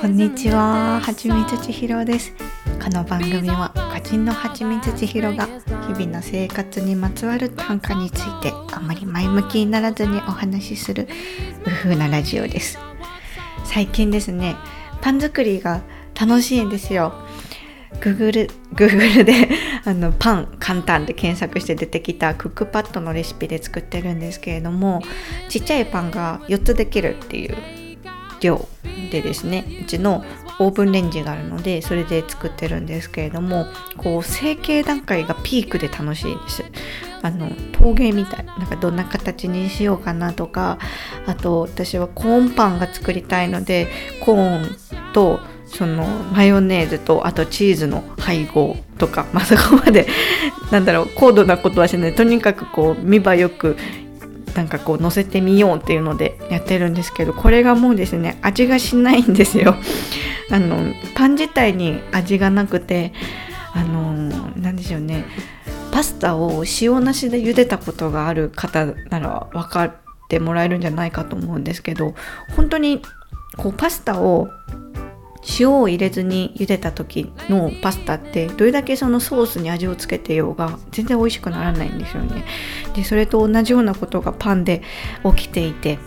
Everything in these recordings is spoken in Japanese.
こんにちは、はちみつちひろです。この番組は歌人のはちみつちひろが日々の生活にまつわる短歌についてあまり前向きにならずにお話しする無風なラジオです。最近ですね、パン作りが楽しいんですよ。グーグル、グーグルで あのパン簡単で検索して出てきたクックパッドのレシピで作ってるんですけれどもちっちゃいパンが4つできるっていう量でですねうちのオーブンレンジがあるのでそれで作ってるんですけれどもこう成形段階がピークで楽しいです。あの陶芸みたいなんかどんな形にしようかなとかあと私はコーンパンが作りたいのでコーンとそのマヨネーズとあとチーズの配合とか、まあ、そこまでなんだろう高度なことはしない。とにかくこう見栄えよくなんかこう乗せてみようっていうのでやってるんですけどこれがもうですね味がしないんですよ。あのパン自体に味がなくてあのなんでしょうね。パスタを塩なしで茹でたことがある方なら分かってもらえるんじゃないかと思うんですけど本当にこうパスタを塩を入れずに茹でた時のパスタってどれだけそのソースに味をつけてようが全然美味しくならないんですよね。でそれと同じようなことがパンで起きていて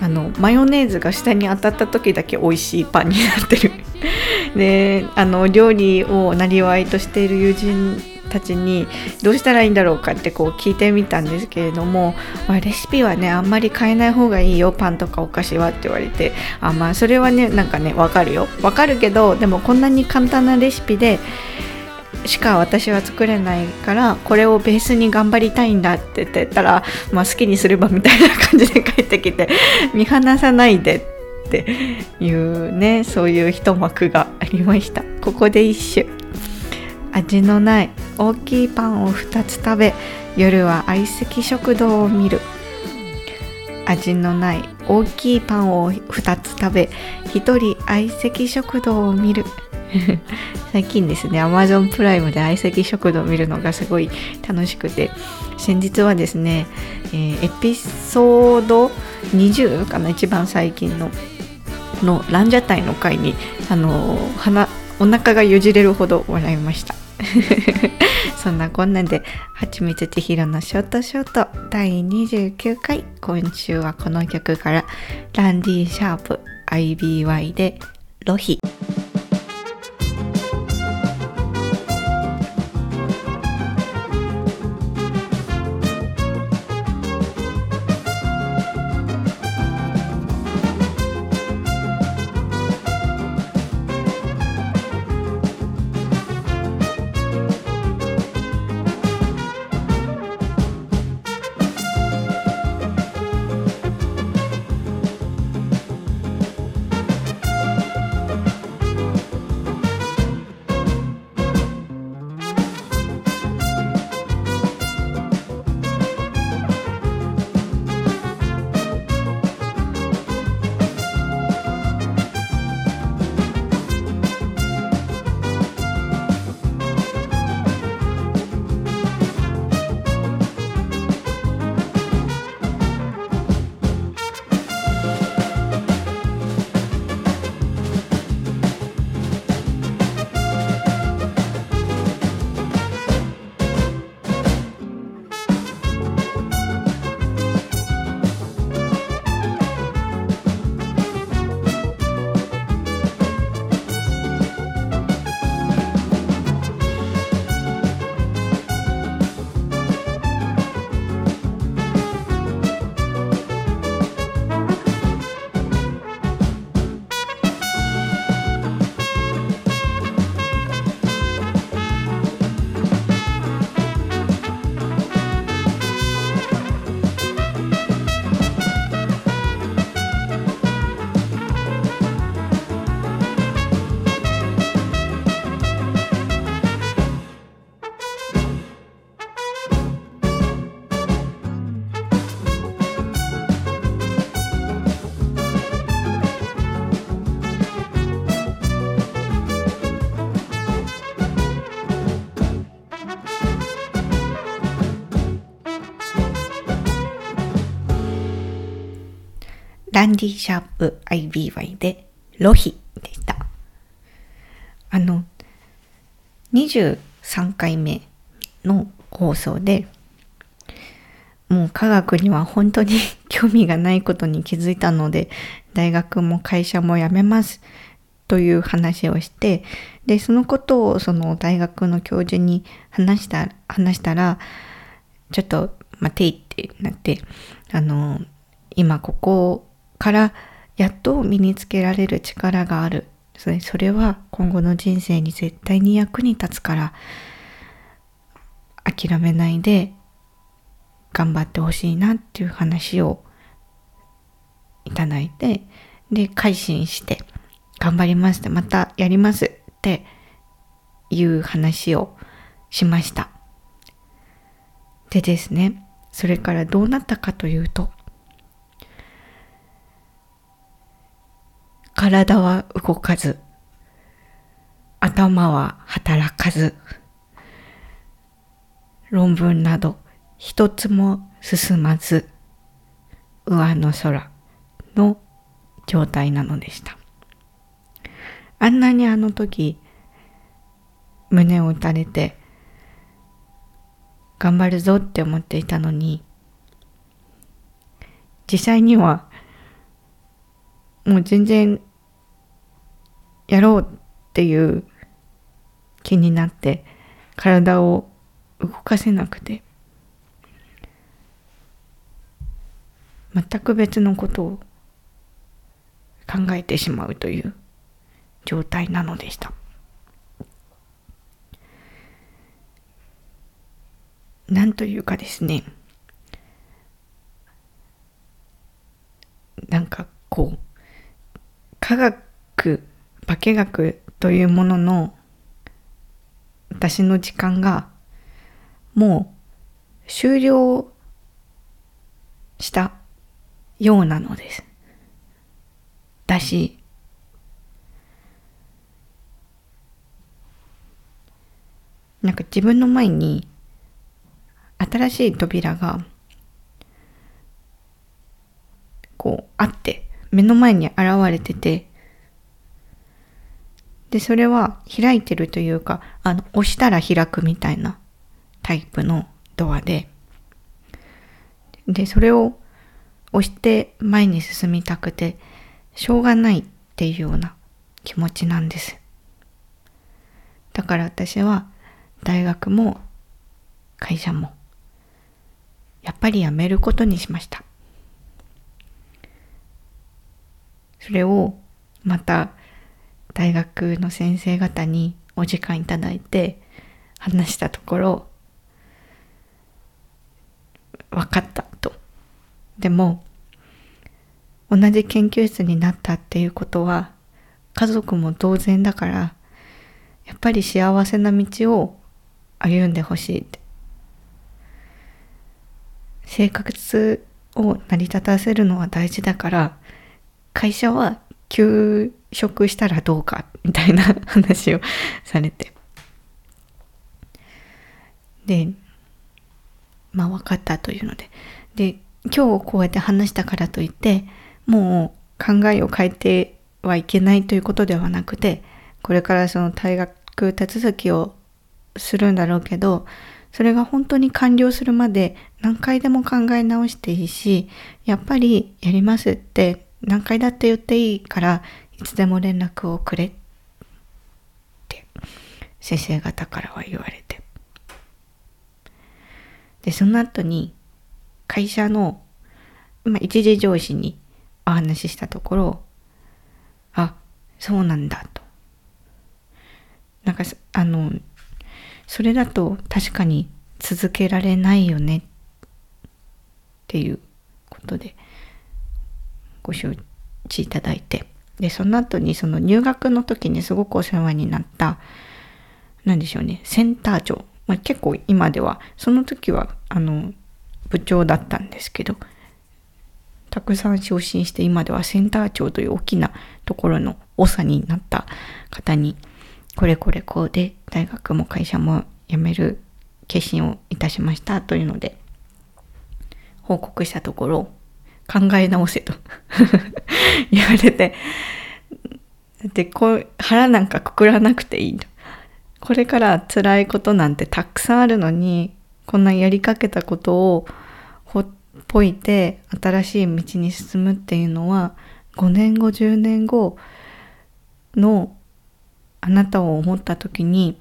あのマヨネーズが下に当たった時だけ美味しいパンになってる。であの料理をなりわいとしている友人たちにどうしたらいいんだろうかってこう聞いてみたんですけれども、まあ、レシピはねあんまり変えない方がいいよパンとかお菓子はって言われてあまあそれはねなんかねわかるよ。わかるけどでもこんなに簡単なレシピでしか私は作れないからこれをベースに頑張りたいんだって言ってたら、まあ、好きにすればみたいな感じで帰ってきて見放さないでっていうねそういう一幕がありました。ここで一首。味のない大きいパンを2つ食べ夜は相席食堂を見る。味のない大きいパンを2つ食べ1人相席食堂を見る。最近ですね Amazon プライムで相席食堂を見るのがすごい楽しくて先日はですね、えー、エピソード20かな一番最近ののランジャタイの回にあの鼻お腹がよじれるほど笑いました。そんなこんなで、はちみつちひろのショートショート第29回、今週はこの曲から、ランディ・シャープ IBY で、ロヒ。ディ・シャープ IBY でロヒでした。あの、23回目の放送で、もう科学には本当に 興味がないことに気づいたので、大学も会社も辞めますという話をして、で、そのことをその大学の教授に話した、話したら、ちょっと待ていってなって、あの、今ここからやっと身につけられる力がある。それそれは今後の人生に絶対に役に立つから、諦めないで頑張ってほしいなっていう話をいただいて、で、改心して、頑張りますって、またやりますっていう話をしました。でですね、それからどうなったかというと、体は動かず、頭は働かず、論文など一つも進まず、上の空の状態なのでした。あんなにあの時、胸を打たれて、頑張るぞって思っていたのに、実際には、もう全然、やろうっていう気になって、体を動かせなくて、全く別のことを考えてしまうという状態なのでした。なんというかですね、なんかこう、科学、化学というものの私の時間がもう終了したようなのです。だし、なんか自分の前に新しい扉がこうあって目の前に現れててでそれは開いてるというかあの押したら開くみたいなタイプのドアででそれを押して前に進みたくてしょうがないっていうような気持ちなんです。だから私は大学も会社もやっぱり辞めることにしました。それをまた大学の先生方にお時間いただいて話したところ分かったと。でも同じ研究室になったっていうことは家族も同然だからやっぱり幸せな道を歩んでほしいって生活を成り立たせるのは大事だから会社は休職したらどうかみたいな話をされて。でまあ分かったというので。で今日こうやって話したからといってもう考えを変えてはいけないということではなくてこれからその退学手続きをするんだろうけどそれが本当に完了するまで何回でも考え直していいしやっぱりやりますって何回だって言っていいからいつでも連絡をくれって先生方からは言われてでその後に会社の、まあ、一時上司にお話ししたところ、あ、そうなんだと。なんか、あの、それだと確かに続けられないよねっていうことでご承知いただいて。で、その後にその入学の時にすごくお世話になった、何でしょうね、センター長。まあ、結構今では、その時は、あの、部長だったんですけど、たくさん昇進して今ではセンター長という大きなところの長になった方に、これこれこうで大学も会社も辞める決心をいたしましたというので、報告したところ、考え直せと。言われて、だってこう腹なんかくくらなくていいこれから辛いことなんてたくさんあるのにこんなやりかけたことをほっぽいて新しい道に進むっていうのは5年後10年後のあなたを思った時に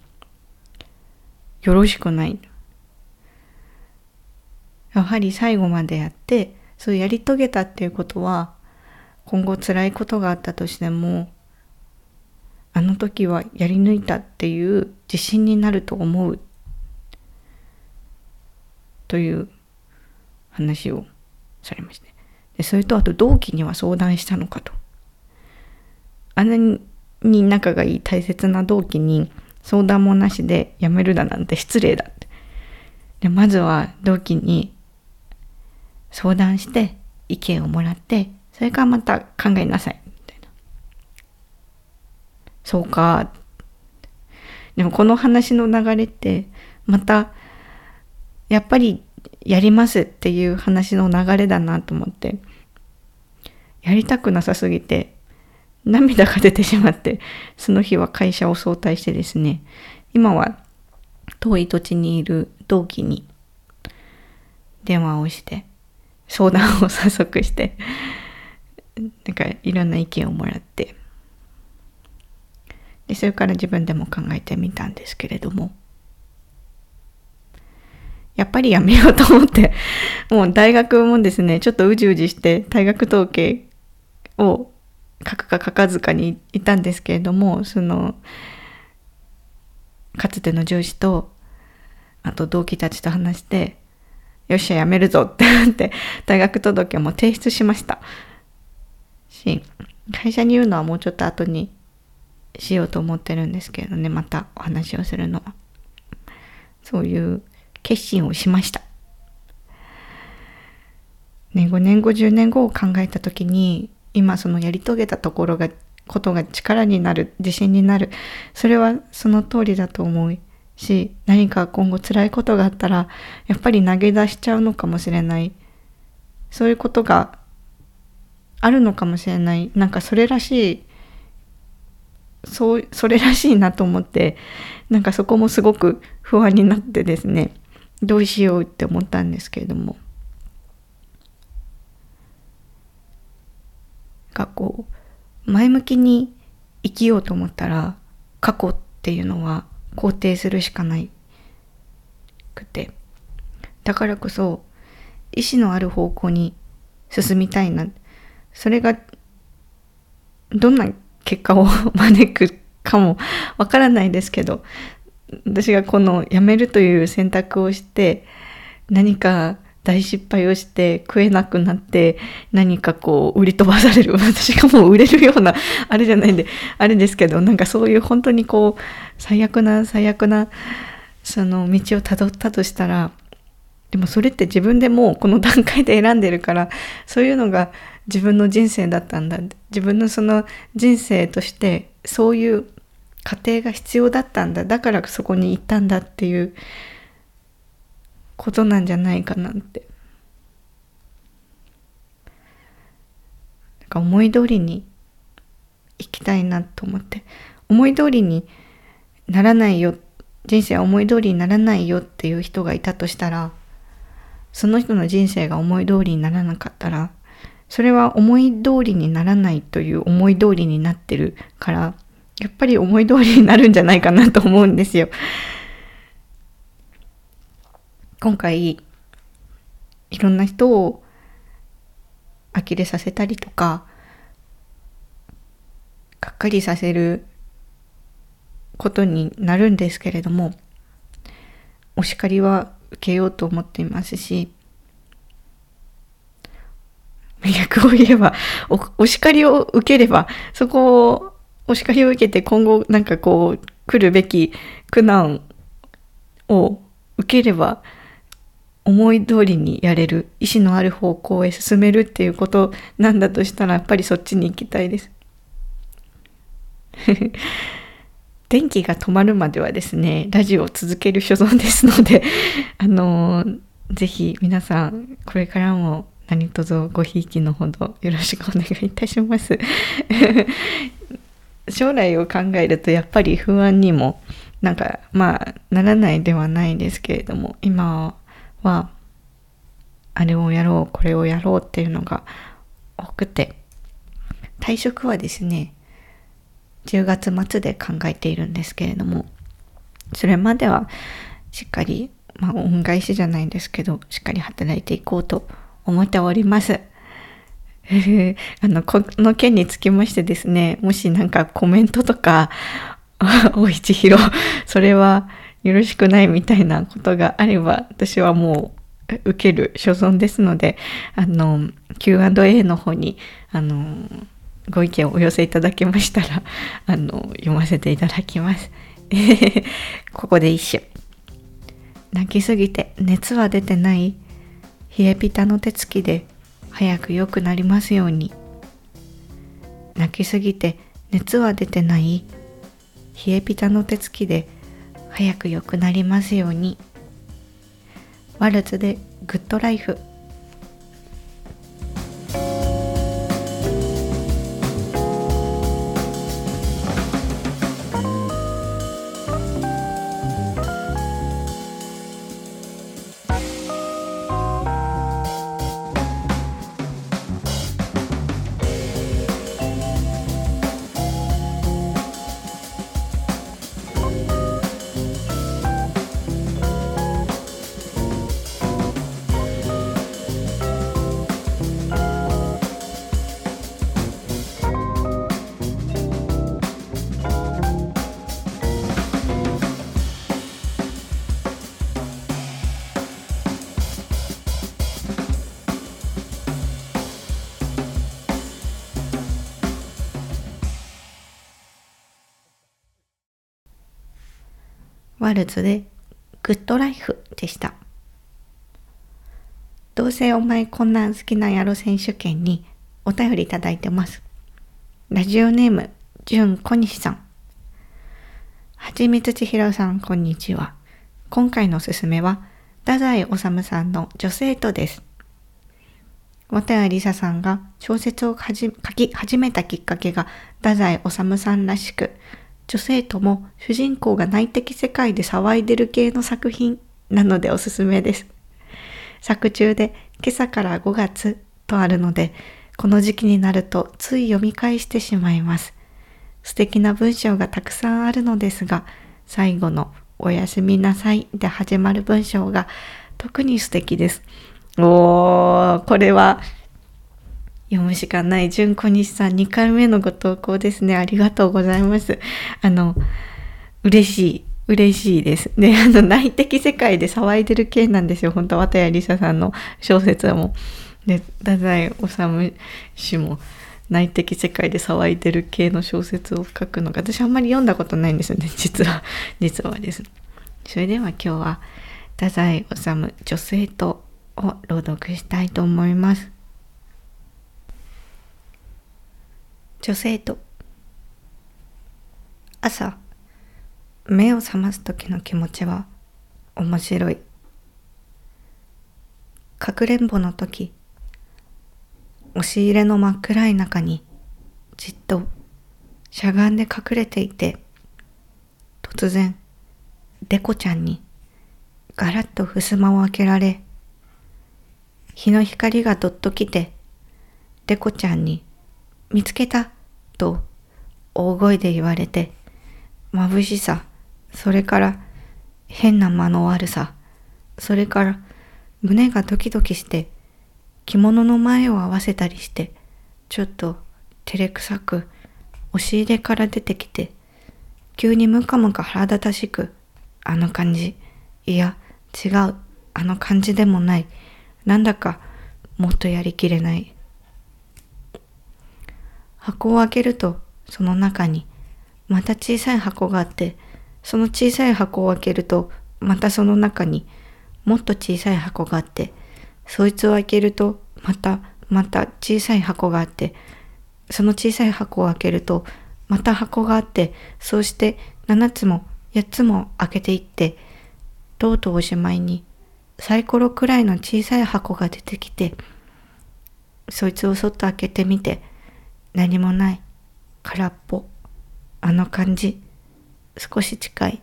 よろしくない。やはり最後までやってそうやり遂げたっていうことは今後辛いことがあったとしてもあの時はやり抜いたっていう自信になると思う。という話をされまして。でそれとあと同期には相談したのかと。あんなに仲がいい大切な同期に相談もなしで辞めるだなんて失礼だって。でまずは同期に相談して意見をもらってそれからまた考えなさいみたいな。そうか。でもこの話の流れってまたやっぱりやりますっていう話の流れだなと思って。やりたくなさすぎて涙が出てしまってその日は会社を早退してですね。今は遠い土地にいる同期に電話をして相談を早速してなんかいろんな意見をもらって。でそれから自分でも考えてみたんですけれども。やっぱりやめようと思って、もう大学もですね、ちょっとうじうじして大学統計を書くか書かずかにいたんですけれども、その、かつての上司と、あと同期たちと話して、よっしゃやめるぞってなって、大学届も提出しました。し、会社に言うのはもうちょっと後にしようと思ってるんですけどね、またお話をするのは。そういう決心をしました。ね、5年後10年後を考えた時に今そのやり遂げたところがことが力になる自信になるそれはその通りだと思うし何か今後辛いことがあったらやっぱり投げ出しちゃうのかもしれない。そういうことがあるのかもしれない。なんかそれらしいそうそれらしいなと思ってなんかそこもすごく不安になってですねどうしようって思ったんですけれども。がこう前向きに生きようと思ったら過去っていうのは肯定するしかないくて。だからこそ意志のある方向に進みたいな。それがどんな結果を招くかも わからないですけど私がこの辞めるという選択をして何か大失敗をして食えなくなって何かこう売り飛ばされる。私がもう売れるようなあれじゃないんであれですけどなんかそういう本当にこう最悪な最悪なその道をたどったとしたらでもそれって自分でもうこの段階で選んでるからそういうのが自分の人生だったんだ。自分のその人生としてそういう過程が必要だったんだ。だからそこに行ったんだっていうことなんじゃないかなって。なんか思い通りに生きたいなと思って。思い通りにならないよ。人生は思い通りにならないよっていう人がいたとしたらその人の人生が思い通りにならなかったらそれは思い通りにならないという思い通りになってるからやっぱり思い通りになるんじゃないかなと思うんですよ。今回いろんな人を呆れさせたりとかがっかりさせることになるんですけれどもお叱りは受けようと思っていますし逆を言えばお叱りを受ければそこをお叱りを受けて今後なんかこう来るべき苦難を受ければ思い通りにやれる意志のある方向へ進めるっていうことなんだとしたらやっぱりそっちに行きたいです。電気が止まるまではですねラジオを続ける所存ですので あのー、ぜひ皆さんこれからも何卒ごひいきのほどよろしくお願いいたします。将来を考えるとやっぱり不安にもなんかまあならないではないですけれども今ははあれをやろうこれをやろうっていうのが多くて退職はですね10月末で考えているんですけれどもそれまではしっかりまあ恩返しじゃないんですけどしっかり働いていこうと思っております。あの、この件につきましてですね、もしなんかコメントとか、おいちひろ、それはよろしくないみたいなことがあれば、私はもう受ける所存ですので、あの、Q&A の方に、あの、ご意見をお寄せいただけましたら、あの、読ませていただきます。ここで一首。泣きすぎて熱は出てない冷えピタの手つきで早く良くなりますように泣きすぎて熱は出てない冷えピタの手つきで早く良くなりますように。ワルツでグッドライフ。ワルツでグッドライフでした。どうせお前こんなん好きなんやろ選手権にお便りいただいてます。ラジオネーム、じゅんこにしさん。はちみつちひろさん、こんにちは。今回のおすすめは、太宰治さんの女性とです。綿谷りささんが小説を書き始めたきっかけが太宰治さんらしく、女性とも主人公が内的世界で騒いでる系の作品なのでおすすめです。作中で今朝から5月とあるので、この時期になるとつい読み返してしまいます。素敵な文章がたくさんあるのですが、最後のおやすみなさいで始まる文章が特に素敵です。おー、これは読むしかない。純子西さん、2回目のご投稿ですね。ありがとうございます。あの、嬉しい。嬉しいです。で、あの、内的世界で騒いでる系なんですよ。本当綿谷りささんの小説はもう。で、太宰治氏も内的世界で騒いでる系の小説を書くのが、私あんまり読んだことないんですよね。実は。実はです。それでは今日は、太宰治女性とを朗読したいと思います。女性と。朝目を覚ます時の気持ちは面白い。かくれんぼの時押し入れの真っ暗い中にじっとしゃがんで隠れていて突然デコちゃんにガラッと襖を開けられ日の光がどっと来てデコちゃんに見つけたと大声で言われて、眩しさ、それから変な間の悪さ、それから胸がドキドキして着物の前を合わせたりして、ちょっと照れくさく押し入れから出てきて、急にムカムカ腹立たしく、あの感じ、いや違う、あの感じでもない、なんだかもっとやりきれない。箱を開けるとその中にまた小さい箱があってその小さい箱を開けるとまたその中にもっと小さい箱があってそいつを開けるとまたまた小さい箱があってその小さい箱を開けるとまた箱があってそうして7つも8つも開けていってとうとうおしまいにサイコロくらいの小さい箱が出てきてそいつをそっと開けてみて何もない空っぽあの感じ、少し近い。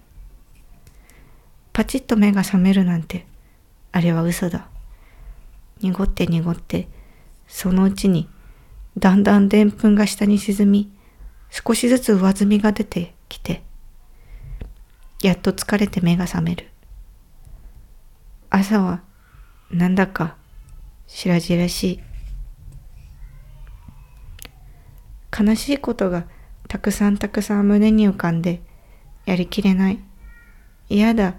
パチッと目が覚めるなんて、あれは嘘だ。濁って濁って、そのうちに、だんだんでんぷんが下に沈み、少しずつ上積みが出てきて、やっと疲れて目が覚める。朝は、なんだか、白々しい。悲しいことがたくさんたくさん胸に浮かんで、やりきれない。嫌だ、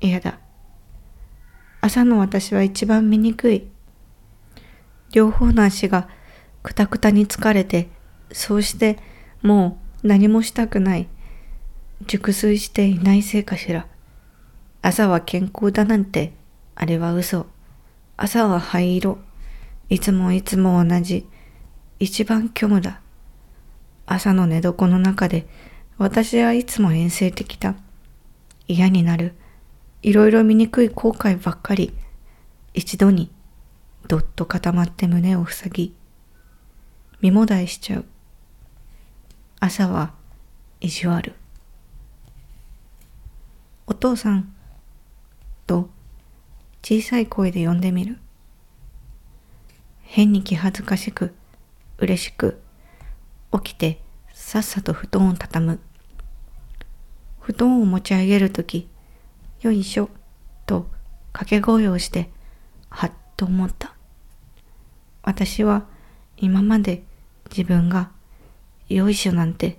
嫌だ。朝の私は一番醜い。両方の足がくたくたに疲れて、そうしてもう何もしたくない。熟睡していないせいかしら。朝は健康だなんて、あれは嘘。朝は灰色。いつもいつも同じ。一番虚無だ。朝の寝床の中で私はいつも遠征的だ。嫌になる。いろいろ醜い後悔ばっかり。一度にどっと固まって胸を塞ぎ、身もだえしちゃう。朝は意地悪。お父さん、と小さい声で呼んでみる。変に気恥ずかしく、嬉しく、起きてさっさと布団を畳む。布団を持ち上げるとき、よいしょと掛け声をして、はっと思った。私は今まで自分がよいしょなんて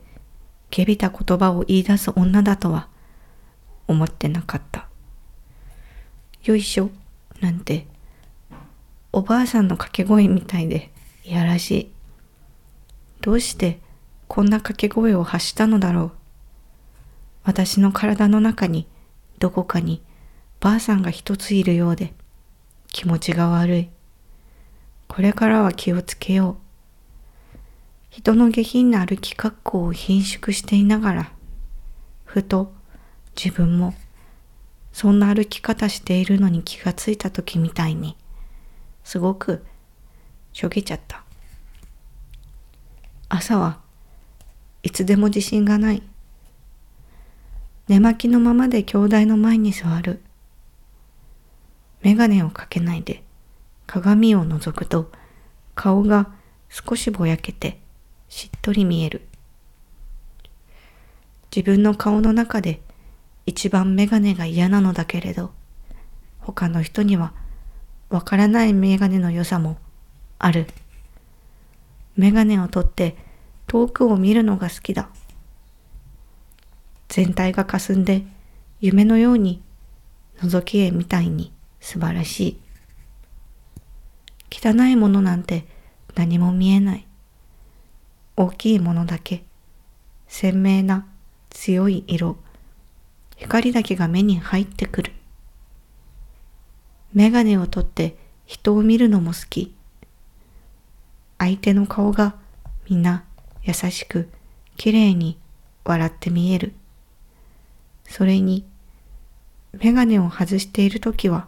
けびた言葉を言い出す女だとは思ってなかった。よいしょなんておばあさんの掛け声みたいでいやらしい。どうしてこんな掛け声を発したのだろう？私の体の中にどこかにばあさんが一ついるようで気持ちが悪い。これからは気をつけよう。人の下品な歩き格好を貧縮していながら、ふと自分もそんな歩き方しているのに気がついた時みたいに、すごくしょげちゃった。朝はいつでも自信がない。寝巻きのままで兄弟の前に座る。メガネをかけないで鏡を覗くと顔が少しぼやけてしっとり見える。自分の顔の中で一番メガネが嫌なのだけれど、他の人にはわからないメガネの良さもある。メガネを取って遠くを見るのが好きだ。全体が霞んで夢のように覗き絵みたいに素晴らしい。汚いものなんて何も見えない。大きいものだけ、鮮明な強い色、光だけが目に入ってくる。メガネを取って人を見るのも好き。相手の顔がみんな優しく綺麗に笑って見える。それに、メガネを外しているときは、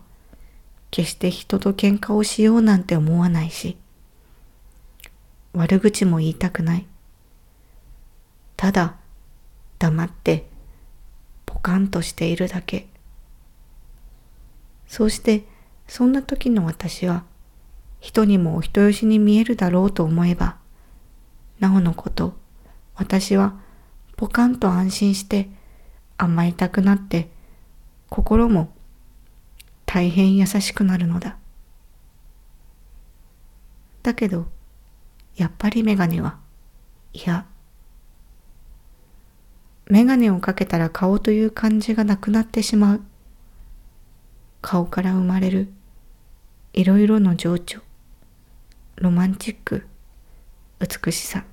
決して人と喧嘩をしようなんて思わないし、悪口も言いたくない。ただ、黙って、ポカンとしているだけ。そうして、そんな時の私は、人にもお人よしに見えるだろうと思えば、なおのこと、私はポカンと安心して甘えたくなって、心も大変優しくなるのだ。だけど、やっぱりメガネは、いや、メガネをかけたら顔という感じがなくなってしまう。顔から生まれるいろいろの情緒。ロマンチック、美しさ、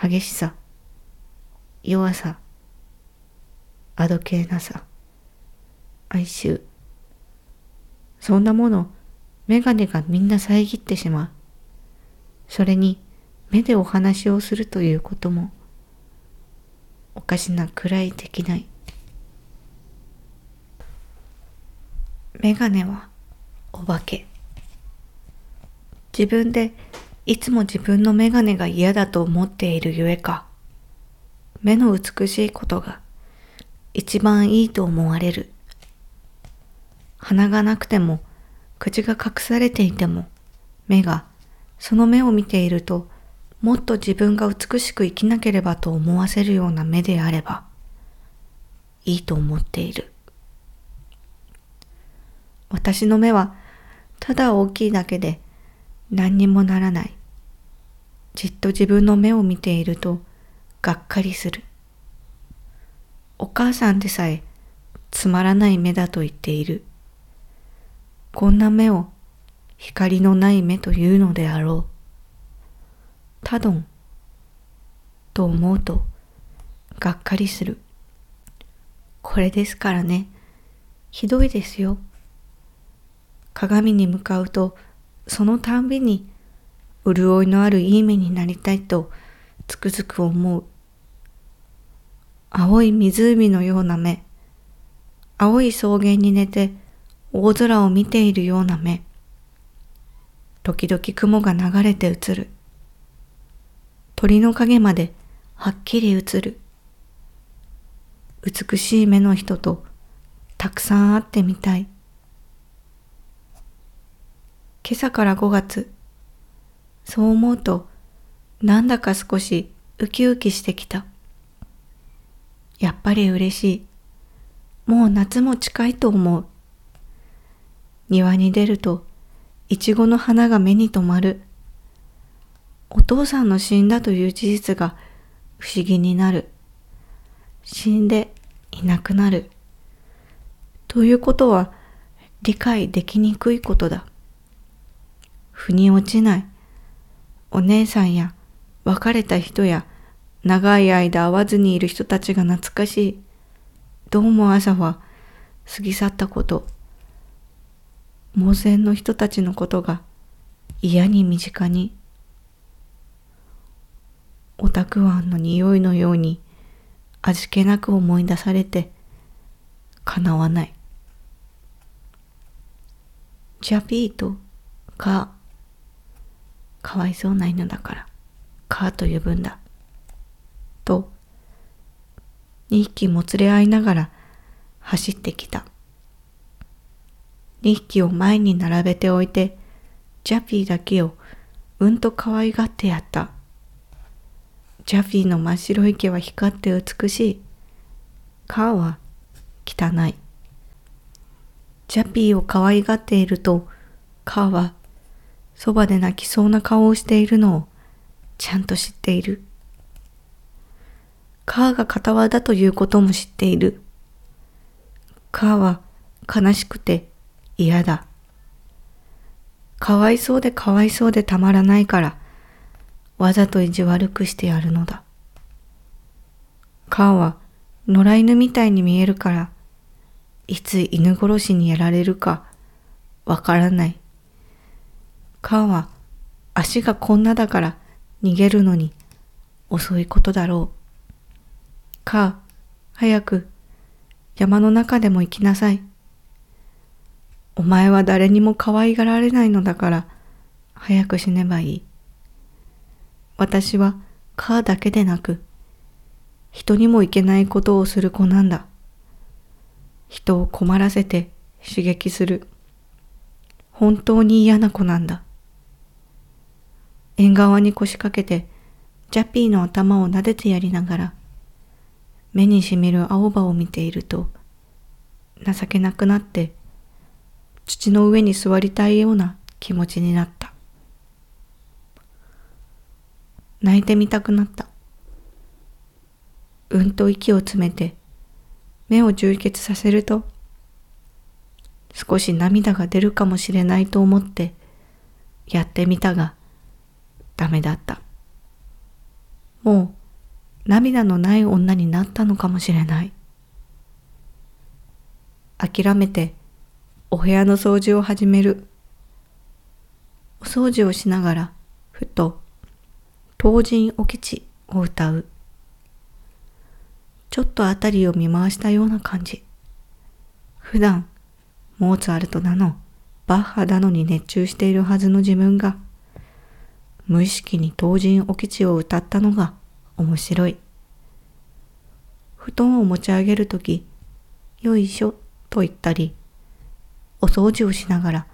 激しさ、弱さ、あどけなさ、哀愁。そんなもの、メガネがみんな遮ってしまう。それに、目でお話をするということも、おかしなくらいできない。メガネは、お化け。自分でいつも自分のメガネが嫌だと思っているゆえか、目の美しいことが一番いいと思われる。鼻がなくても口が隠されていても目がその目を見ているともっと自分が美しく生きなければと思わせるような目であればいいと思っている。私の目はただ大きいだけで何にもならない。じっと自分の目を見ているとがっかりする。お母さんでさえつまらない目だと言っている。こんな目を光のない目というのであろう。たどんと思うとがっかりする。これですからね。ひどいですよ。鏡に向かうとそのたんびに潤いのあるいい目になりたいとつくづく思う。青い湖のような目、青い草原に寝て大空を見ているような目。時々雲が流れて映る。鳥の影まではっきり映る。美しい目の人とたくさん会ってみたい。今朝から5月。そう思うと、なんだか少しウキウキしてきた。やっぱり嬉しい。もう夏も近いと思う。庭に出ると、いちごの花が目に留まる。お父さんの死んだという事実が不思議になる。死んでいなくなる。ということは理解できにくいことだ。腑に落ちない。お姉さんや別れた人や長い間会わずにいる人たちが懐かしい。どうも朝は過ぎ去ったこと。盲前の人たちのことが嫌に身近におたくあんの匂いのように味気なく思い出されて叶わないジャピーとカーかわいそうな犬だからカーと呼ぶんだと2匹もつれ合いながら走ってきた2匹を前に並べておいて、ジャフィーだけをうんと可愛がってやった。ジャフィーの真っ白い毛は光って美しい。カーは汚い。ジャピーを可愛がっていると、カーはそばで泣きそうな顔をしているのをちゃんと知っている。カーが片輪だということも知っている。カーは悲しくて嫌だ。かわいそうでかわいそうでたまらないから、わざと意地悪くしてやるのだ。カーは野良犬みたいに見えるから、いつ犬殺しにやられるかわからない。カーは足がこんなだから逃げるのに遅いことだろう。カー、早く山の中でも行きなさい。お前は誰にも可愛がられないのだから、早く死ねばいい。私はカーだけでなく、人にもいけないことをする子なんだ。人を困らせて刺激する。本当に嫌な子なんだ。縁側に腰掛けて、ジャピーの頭を撫でてやりながら、目にしみる青葉を見ていると、情けなくなって土の上に座りたいような気持ちになった。泣いてみたくなった。うんと息を詰めて目を充血させると少し涙が出るかもしれないと思ってやってみたがダメだった。もう涙のない女になったのかもしれない。諦めてお部屋の掃除を始める。お掃除をしながら、ふと、当人おけちを歌う。ちょっとあたりを見回したような感じ。普段、モーツァルトだの、バッハだのに熱中しているはずの自分が、無意識に当人おけちを歌ったのが面白い。布団を持ち上げるとき、よいしょと言ったり、お掃除をしながら、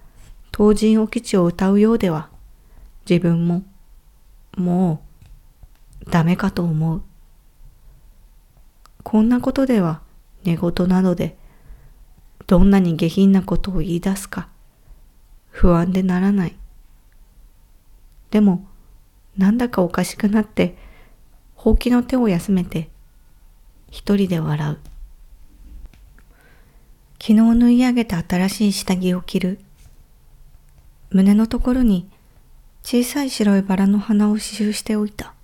当人お吉を歌うようでは、自分も、もう、ダメかと思う。こんなことでは、寝言などで、どんなに下品なことを言い出すか、不安でならない。でも、なんだかおかしくなって、ほうきの手を休めて、一人で笑う。昨日縫い上げた新しい下着を着る。胸のところに小さい白いバラの花を刺繍しておいた。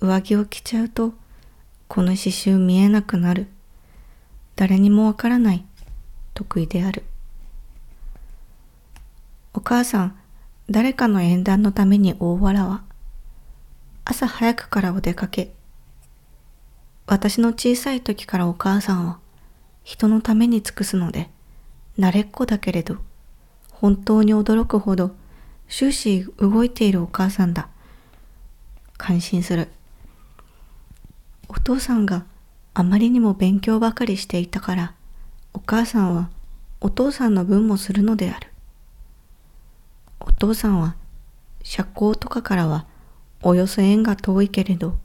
上着を着ちゃうと、この刺繍見えなくなる。誰にもわからない。得意である。お母さん、誰かの縁談のために大わらわ。朝早くからお出かけ。私の小さい時からお母さんは人のために尽くすので、慣れっこだけれど、本当に驚くほど終始動いているお母さんだ。感心する。お父さんがあまりにも勉強ばかりしていたから、お母さんはお父さんの分もするのである。お父さんは社交とかからはおよそ縁が遠いけれど、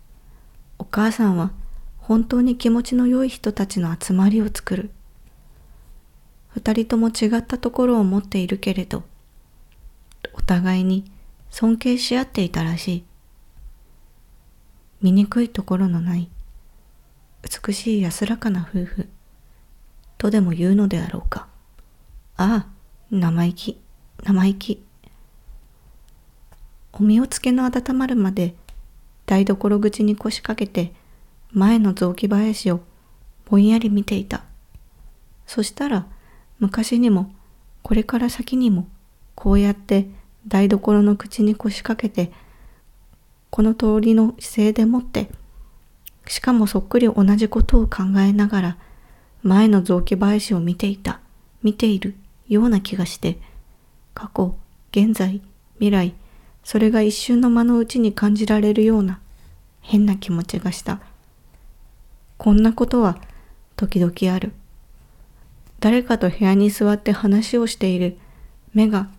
お母さんは本当に気持ちの良い人たちの集まりを作る。二人とも違ったところを持っているけれど、お互いに尊敬し合っていたらしい。醜いところのない、美しい安らかな夫婦、とでも言うのであろうか。ああ、生意気、生意気。お身をつけの温まるまで台所口に腰掛けて前の雑木林をぼんやり見ていた。そしたら昔にもこれから先にもこうやって台所の口に腰掛けてこの通りの姿勢でもってしかもそっくり同じことを考えながら前の雑木林を見ていた見ているような気がして過去現在未来それが一瞬の間のうちに感じられるような変な気持ちがした。こんなことは時々ある。誰かと部屋に座って話をしている目が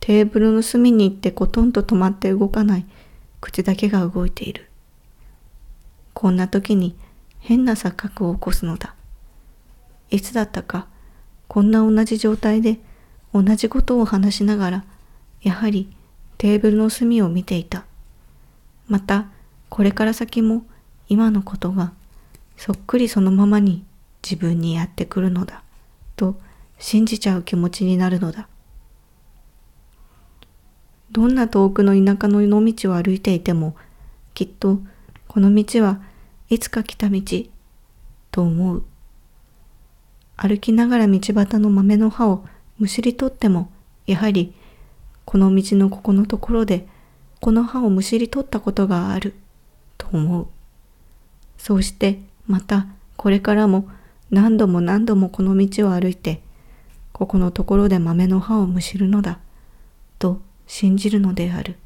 テーブルの隅に行ってコトンと止まって動かない口だけが動いている。こんな時に変な錯覚を起こすのだ。いつだったかこんな同じ状態で同じことを話しながらやはりテーブルの隅を見ていた。また、これから先も今のことがそっくりそのままに自分にやってくるのだ、と信じちゃう気持ちになるのだ。どんな遠くの田舎の野道を歩いていても、きっとこの道はいつか来た道、と思う。歩きながら道端の豆の葉をむしり取っても、やはりこの道のここのところでこの葉をむしり取ったことがあると思う。そうしてまたこれからも何度も何度もこの道を歩いてここのところで豆の葉をむしるのだと信じるのである。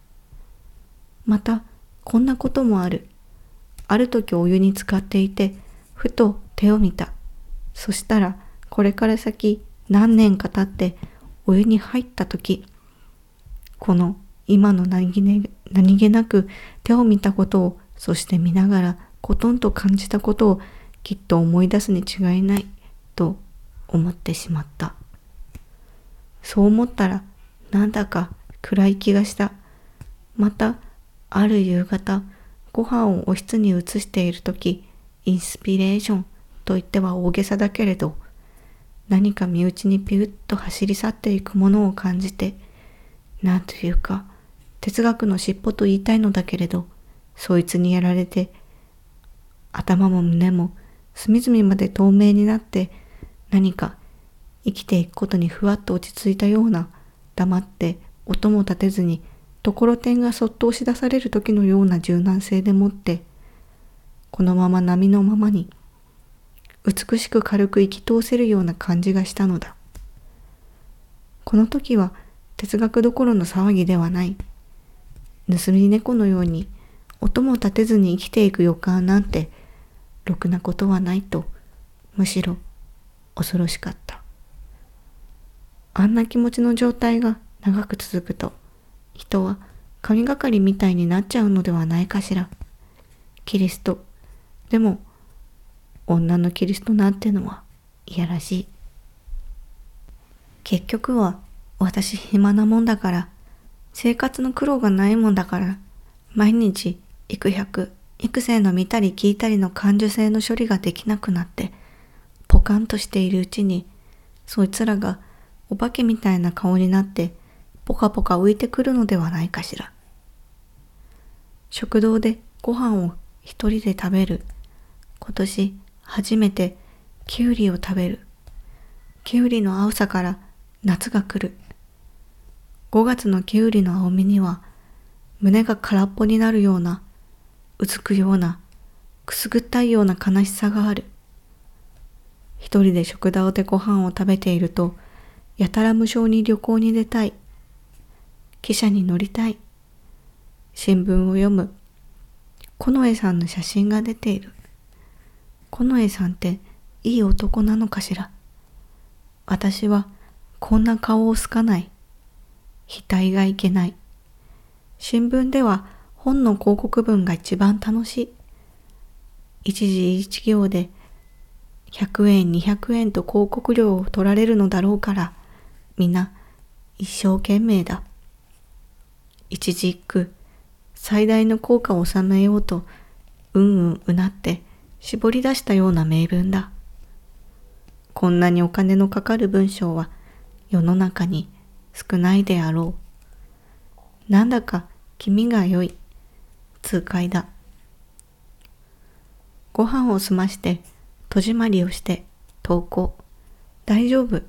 またこんなこともある。ある時お湯に浸かっていてふと手を見た。そしたらこれから先何年か経ってお湯に入った時この今の何気,、ね、何気なく手を見たことをそして見ながらコトンと感じたことをきっと思い出すに違いないと思ってしまった。そう思ったらなんだか暗い気がした。またある夕方ご飯をおひつに移している時インスピレーションと言っては大げさだけれど何か身内にピュッと走り去っていくものを感じてなんというか、哲学の尻尾と言いたいのだけれど、そいつにやられて、頭も胸も隅々まで透明になって、何か生きていくことにふわっと落ち着いたような、黙って音も立てずに、ところてんがそっと押し出される時のような柔軟性でもって、このまま波のままに、美しく軽く生き通せるような感じがしたのだ。この時は哲学どころの騒ぎではない。盗み猫のように音も立てずに生きていく予感なんてろくなことはないと、むしろ恐ろしかった。あんな気持ちの状態が長く続くと、人は神がかりみたいになっちゃうのではないかしら。キリスト。でも、女のキリストなんてのはいやらしい。結局は私暇なもんだから、生活の苦労がないもんだから、毎日幾百、幾千の見たり聞いたりの感受性の処理ができなくなって、ポカンとしているうちに、そいつらがお化けみたいな顔になって、ポカポカ浮いてくるのではないかしら。食堂でご飯を一人で食べる。今年初めてきゅうりを食べる。きゅうりの青さから夏が来る。5月のきゅうりの青みには胸が空っぽになるような、うつくような、くすぐったいような悲しさがある。一人で食堂でご飯を食べていると、やたら無償に旅行に出たい。汽車に乗りたい。新聞を読む。近衛さんの写真が出ている。近衛さんっていい男なのかしら。私はこんな顔をすかない。額がいけない。新聞では本の広告文が一番楽しい。一時一行で100円200円と広告料を取られるのだろうから、みんな一生懸命だ。一字一句、最大の効果を収めようと、うんうんうなって絞り出したような名文だ。こんなにお金のかかる文章は世の中に少ないであろう。なんだか気味が良い。痛快だ。ご飯を済まして戸締まりをして投稿。大丈夫。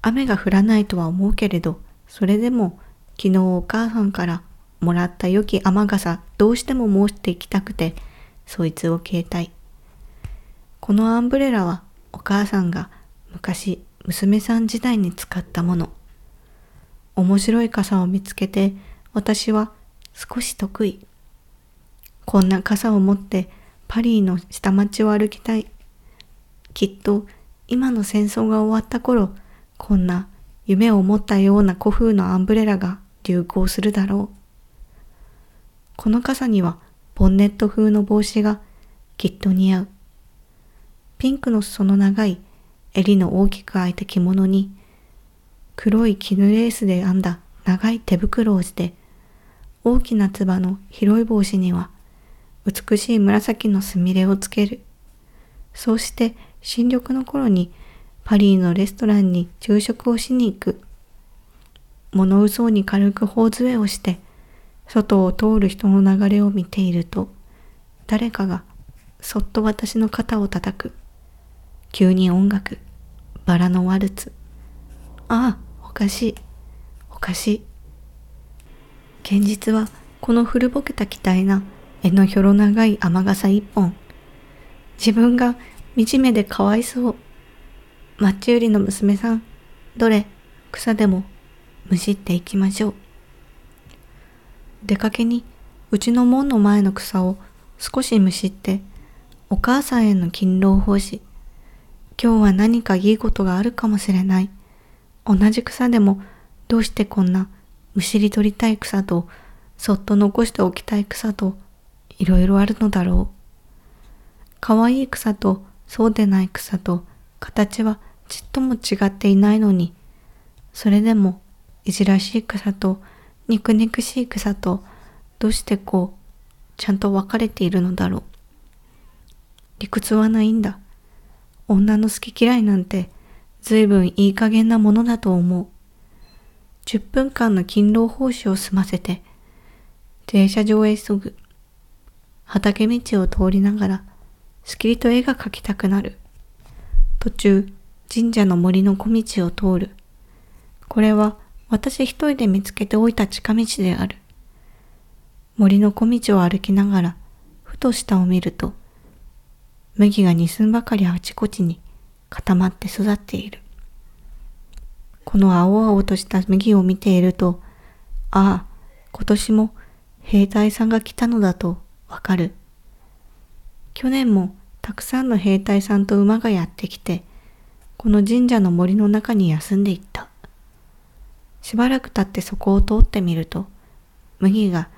雨が降らないとは思うけれど、それでも昨日お母さんからもらった良き雨傘どうしても申していきたくて、そいつを携帯。このアンブレラはお母さんが昔娘さん時代に使ったもの。面白い傘を見つけて私は少し得意。こんな傘を持ってパリの下町を歩きたい。きっと今の戦争が終わった頃、こんな夢を持ったような古風のアンブレラが流行するだろう。この傘にはボンネット風の帽子がきっと似合う。ピンクの裾の長い襟の大きく開いた着物に黒い絹レースで編んだ長い手袋をして大きなつばの広い帽子には美しい紫のすみれをつける。そうして新緑の頃にパリのレストランに昼食をしに行く。物嘘に軽く頬杖をして外を通る人の流れを見ていると、誰かがそっと私の肩を叩く。急に音楽、バラのワルツ。ああ、おかしい、おかしい。現実はこの古ぼけた機体な柄のひょろ長い雨傘一本。自分が惨めでかわいそう。マッチ売りの娘さん、どれ、草でも、むしっていきましょう。出かけにうちの門の前の草を少しむしってお母さんへの勤労奉仕。今日は何かいいことがあるかもしれない。同じ草でもどうしてこんなむしり取りたい草とそっと残しておきたい草といろいろあるのだろう。可愛い草とそうでない草と形はちっとも違っていないのに、それでもいじらしい草と肉肉しい草とどうしてこうちゃんと分かれているのだろう。理屈はないんだ。女の好き嫌いなんて随分いい加減なものだと思う。10分間の勤労奉仕を済ませて停車場へ急ぐ。畑道を通りながらしきりと絵が描きたくなる。途中神社の森の小道を通る。これは私一人で見つけておいた近道である。森の小道を歩きながら、ふと下を見ると、麦が二寸ばかりあちこちに固まって育っている。この青々とした麦を見ていると、ああ、今年も兵隊さんが来たのだとわかる。去年もたくさんの兵隊さんと馬がやってきて、この神社の森の中に休んでいった。しばらく経ってそこを通ってみると、麦が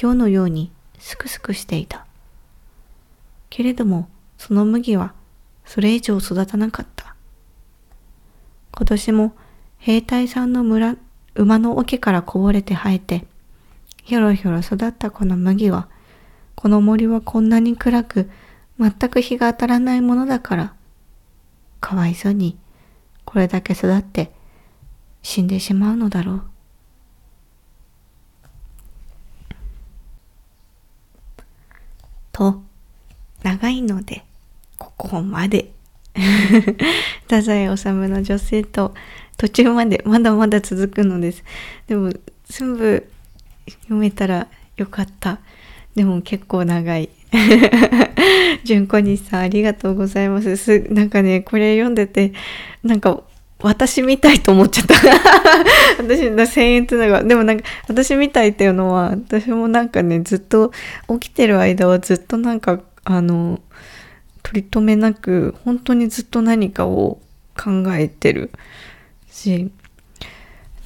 今日のようにすくすくしていた。けれども、その麦はそれ以上育たなかった。今年も兵隊さんの村、馬の桶からこぼれて生えて、ひょろひょろ育ったこの麦は、この森はこんなに暗く、全く日が当たらないものだから、かわいそうに、これだけ育って死んでしまうのだろう。と、長いので、ここまで。太宰治の女性と途中までまだまだ続くのです。でも全部読めたらよかった。でも結構長い。純子にさんありがとうございます。すなんかね、これ読んでて、なんか私みたいと思っちゃった。私の1000円ってのが、でもなんか私みたいっていうのは、私もなんかね、ずっと起きてる間はずっとなんか、あの、取り留めなく、本当にずっと何かを考えてるし、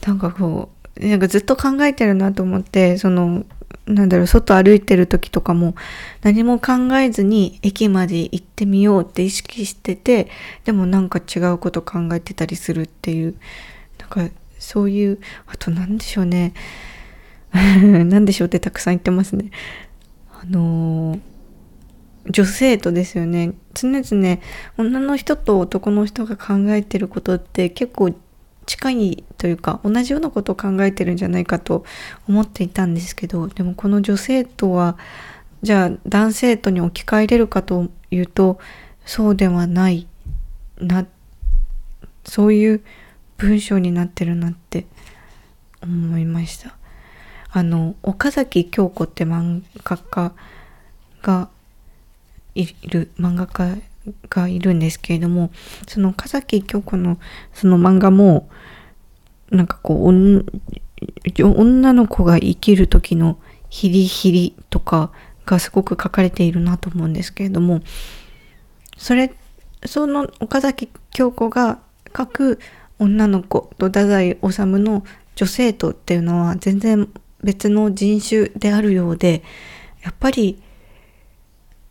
なんかこう、なんかずっと考えてるなと思って、その、なんだろう、外歩いてる時とかも何も考えずに駅まで行ってみようって意識してて、でもなんか違うこと考えてたりするっていう、なんかそういう、あと何でしょうね。何でしょうってたくさん言ってますね。あのー、女性とですよね。常々女の人と男の人が考えてることって結構近いというか同じようなことを考えてるんじゃないかと思っていたんですけどでもこの女性とはじゃあ男性とに置き換えれるかというとそうではないなそういう文章になってるなって思いましたあの岡崎京子って漫画家がいる漫画家がいるんですけれどもその岡崎京子のその漫画もなんかこう女の子が生きる時のヒリヒリとかがすごく書かれているなと思うんですけれどもそれその岡崎京子が書く女の子と太宰治の女性とっていうのは全然別の人種であるようでやっぱり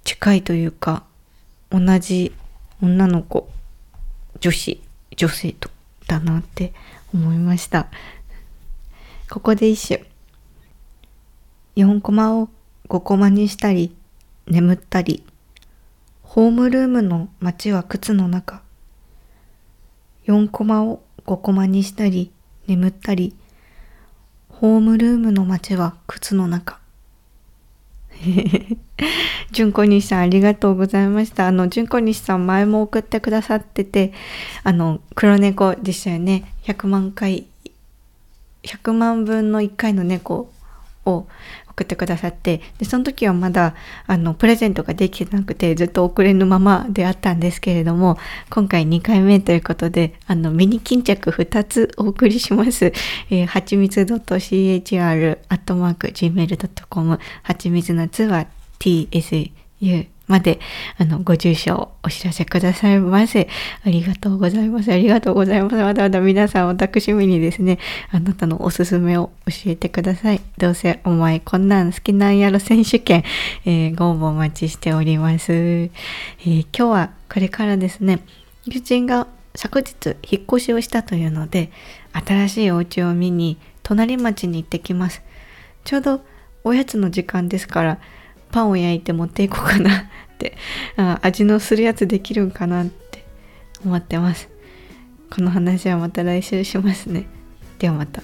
近いというか同じ女の子女子女性とだなって思いました。ここで一首。4コマを5コマにしたり眠ったりホームルームの街は靴の中。4コマを5コマにしたり眠ったりホームルームの街は靴の中。純子西さんありがとうございました。あの、純子西さん前も送ってくださってて、あの、黒猫でしたよね。100万回、100万分の1回の猫を送ってくださって、で、その時はまだ、あの、プレゼントができてなくて、ずっと遅れぬままであったんですけれども、今回2回目ということで、あの、ミニ巾着2つお送りします。えー、はちみつ .chr.gmail.com、はちみつのつは tsu まで、あの、ご住所をお知らせくださいませ。ありがとうございます。ありがとうございます。まだまだ皆さん私めにですね、あなたのおすすめを教えてください。どうせお前こんなん好きなんやろ選手権、えー、ご応募お待ちしております、えー、今日はこれからですね、友人が昨日引っ越しをしたというので、新しいお家を見に隣町に行ってきます。ちょうどおやつの時間ですから、パンを焼いて持っていこうかなってあ味のするやつできるんかなって思ってます。この話はまた来週しますね。ではまた。